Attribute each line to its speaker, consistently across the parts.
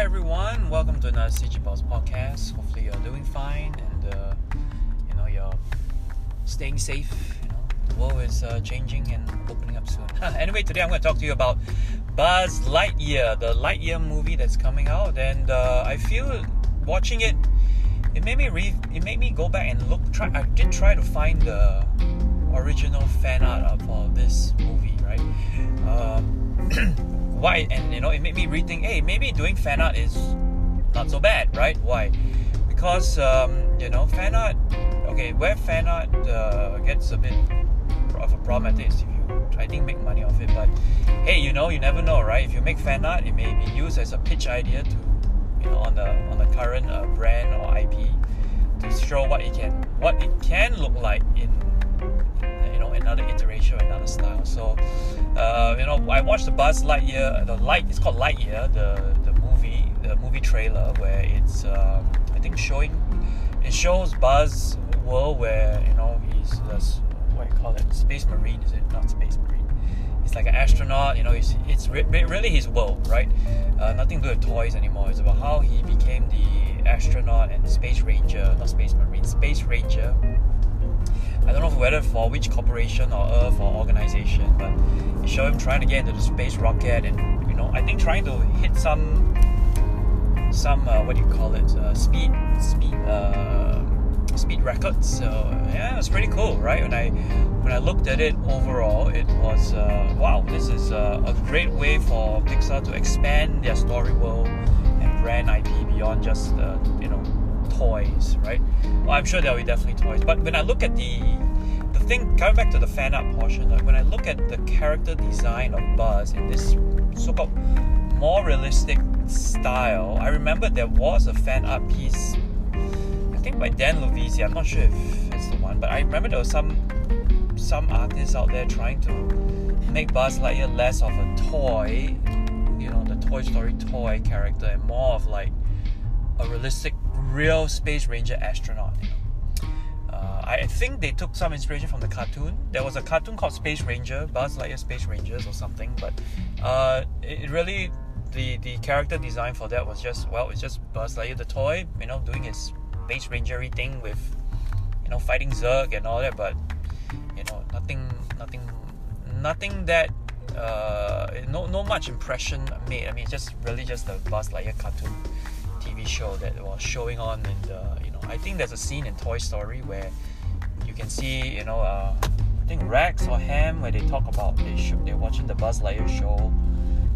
Speaker 1: Hi everyone, welcome to another CG Boss podcast. Hopefully you're doing fine and uh, you know you're staying safe. You know the world is uh, changing and opening up soon. anyway, today I'm going to talk to you about Buzz Lightyear, the Lightyear movie that's coming out, and uh, I feel watching it, it made me re- it made me go back and look. Try I did try to find the original fan art for this movie, why and you know it made me rethink hey maybe doing fan art is not so bad right? Why? Because um, you know fan art okay where fan art uh, gets a bit of a problem is if you I think make money off it but hey you know you never know right? If you make fan art it may be used as a pitch idea to you know on the on the current uh, brand or IP to show what it can what it can look like in another iteration another style. So uh, you know I watched the Buzz Lightyear the light it's called Lightyear the the movie the movie trailer where it's uh, I think showing it shows Buzz world where you know he's this what do you call it space marine is it? Not space marine. He's like an astronaut you know it's, it's re- really his world right? Uh, nothing to do with toys anymore. It's about how he became the astronaut and space ranger not space marine space ranger I don't know whether for which corporation or Earth or organization, but it showed him trying to get into the space rocket and you know I think trying to hit some some uh, what do you call it uh, speed speed uh, speed records. So yeah, it was pretty cool, right? When I when I looked at it overall, it was uh, wow. This is uh, a great way for Pixar to expand their story world and brand IP beyond just uh, you know toys, right? Well, I'm sure there'll be definitely toys, but when I look at the the thing coming back to the fan art portion, like when I look at the character design of Buzz in this so-called more realistic style, I remember there was a fan art piece, I think by Dan Lovisi. I'm not sure if it's the one, but I remember there was some some artists out there trying to make Buzz Lightyear less of a toy, you know, the Toy Story toy character, and more of like a realistic, real Space Ranger astronaut. You know, uh, I think they took some inspiration from the cartoon. There was a cartoon called Space Ranger, Buzz Lightyear Space Rangers or something, but uh, it really the the character design for that was just well, it's just Buzz Lightyear the toy, you know, doing his Space Rangery thing with you know fighting Zurg and all that, but you know nothing nothing nothing that uh, no no much impression made. I mean, just really just the Buzz Lightyear cartoon Show that was showing on, and uh, you know, I think there's a scene in Toy Story where you can see, you know, uh, I think Rex or Ham where they talk about they sh- they're watching the Buzz Lightyear show.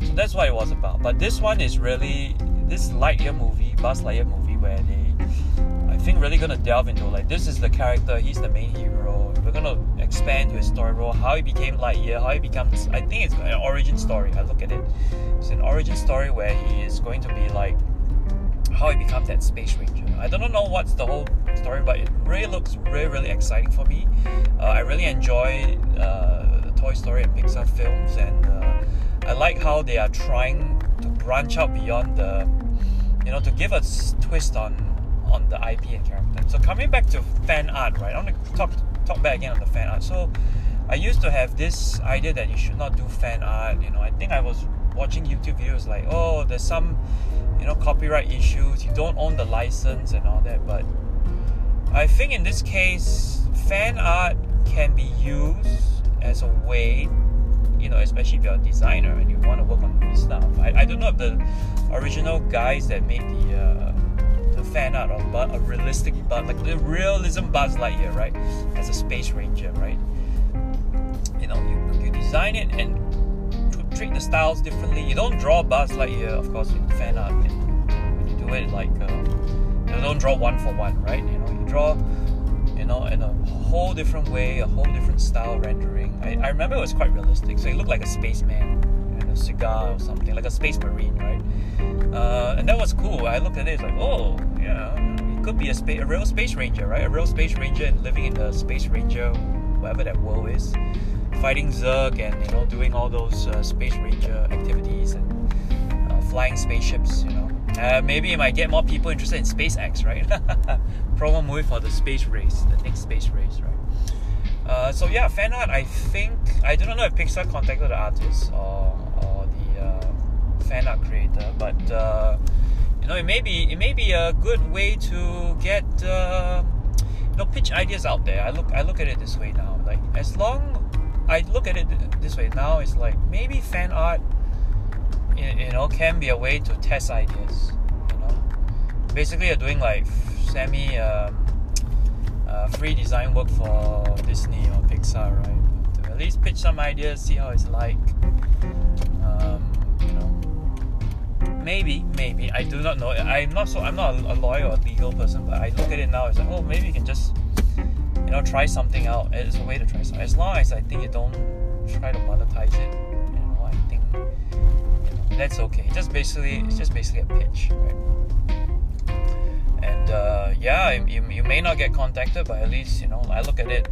Speaker 1: So that's what it was about. But this one is really this Lightyear movie, Buzz Lightyear movie, where they, I think, really gonna delve into like this is the character, he's the main hero. We're gonna expand to his story role, how he became Lightyear, how he becomes. I think it's an origin story. I look at it. It's an origin story where he is going to be like how he becomes that space ranger. I don't know what's the whole story, but it really looks really really exciting for me. Uh, I really enjoy uh, the Toy Story and Pixar films, and uh, I like how they are trying to branch out beyond the, you know, to give a twist on on the IP and character. So coming back to fan art, right? I want to talk talk back again on the fan art. So I used to have this idea that you should not do fan art. You know, I think I was watching YouTube videos like, oh, there's some, you know, copyright issues. You don't own the license and all that. But I think in this case, fan art can be used as a way, you know, especially if you're a designer and you want to work on this stuff. I, I don't know if the original guys that made the uh, the fan art of but a realistic but like the realism Buzz Lightyear, right, as a space ranger, right. You know, you, you design it and treat the styles differently. You don't draw Buzz like you, of course, in fan art. When you do it, like uh, you don't draw one for one, right? You know, you draw, you know, in a whole different way, a whole different style rendering. I, I remember it was quite realistic. So you looked like a spaceman and a cigar or something, like a space marine, right? Uh, and that was cool. I looked at it, it's like, oh, yeah, it could be a, spa- a real space ranger, right? A real space ranger and living in the space ranger, whatever that world is fighting Zurg and you know doing all those uh, space ranger activities and uh, flying spaceships. You know, uh, maybe it might get more people interested in SpaceX, right? Promo movie for the space race, the next space race, right? Uh, so yeah, fan art. I think I don't know if Pixar contacted the artist or or the uh, fan art creator, but uh, you know, it may be it may be a good way to get you know pitch ideas out there. I look I look at it this way now. Like as long I look at it this way now, it's like maybe fan art, you know, can be a way to test ideas. You know, basically you're doing like semi um, uh, free design work for Disney or Pixar, right? To at least pitch some ideas, see how it's like. Um, you know, maybe, maybe I do not know. I'm not so. I'm not a lawyer or a legal person, but I look at it now. It's like, oh, maybe you can just, know, try something out. It's a way to try something. As long as I think you don't try to monetize it, you know, I think you know, that's okay. Just basically, it's just basically a pitch, right? and uh, yeah, you, you may not get contacted, but at least you know I look at it.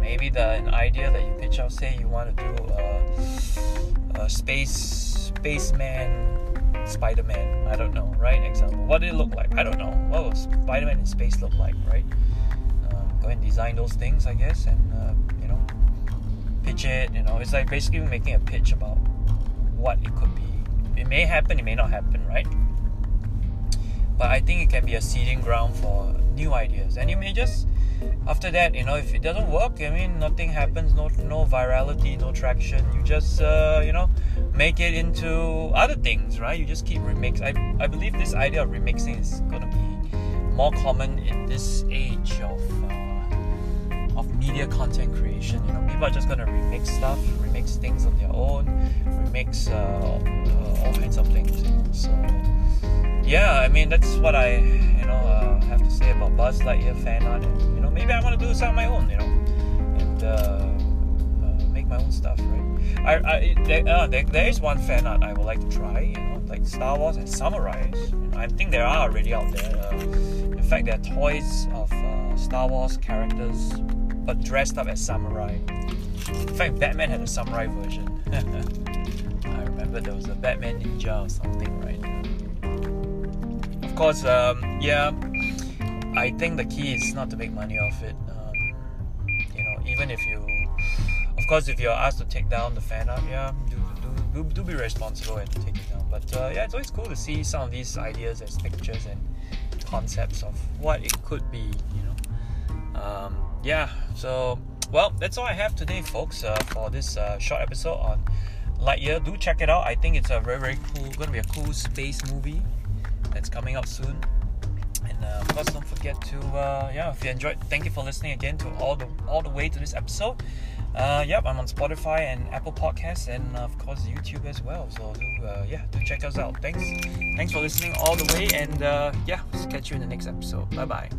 Speaker 1: Maybe the an idea that you pitch out, say you want to do a, a space spaceman, Spider Man. I don't know, right? Example. What did it look like? I don't know. What will Spider Man in space look like, right? Design those things, I guess, and uh, you know, pitch it. You know, it's like basically making a pitch about what it could be. It may happen, it may not happen, right? but I think it can be a seeding ground for new ideas. And you may just after that, you know, if it doesn't work, I mean, nothing happens, no no virality, no traction. You just uh, you know make it into other things, right? You just keep remix. I I believe this idea of remixing is gonna be more common in this age of. Media content creation, you know, people are just gonna remix stuff, remix things on their own, remix uh, uh, all kinds of things. You know? So yeah, I mean that's what I you know uh, have to say about Buzz Lightyear fan art. And, you know, maybe I want to do some on my own, you know, and uh, uh, make my own stuff, right? I, I there, uh, there, there is one fan art I would like to try, you know, like Star Wars and Samurais. You know, I think there are already out there. In fact, there are toys of Star Wars characters, but dressed up as samurai. In fact, Batman had a samurai version. I remember there was a Batman ninja or something, right? Of course, um, yeah, I think the key is not to make money off it. Um, you know, even if you, of course, if you're asked to take down the fan art, yeah, do do, do, do be responsible and take it down. But uh, yeah, it's always cool to see some of these ideas as pictures and concepts of what it could be. You know, um, yeah. So well, that's all I have today, folks, uh, for this uh, short episode on Lightyear. Do check it out. I think it's a very very cool, gonna be a cool space movie that's coming up soon. And uh, of course, don't forget to uh, yeah, if you enjoyed, thank you for listening again to all the all the way to this episode. Uh, yep, I'm on Spotify and Apple Podcasts, and of course YouTube as well. So do uh, yeah, do check us out. Thanks, thanks for listening all the way, and uh, yeah, catch you in the next episode. Bye bye.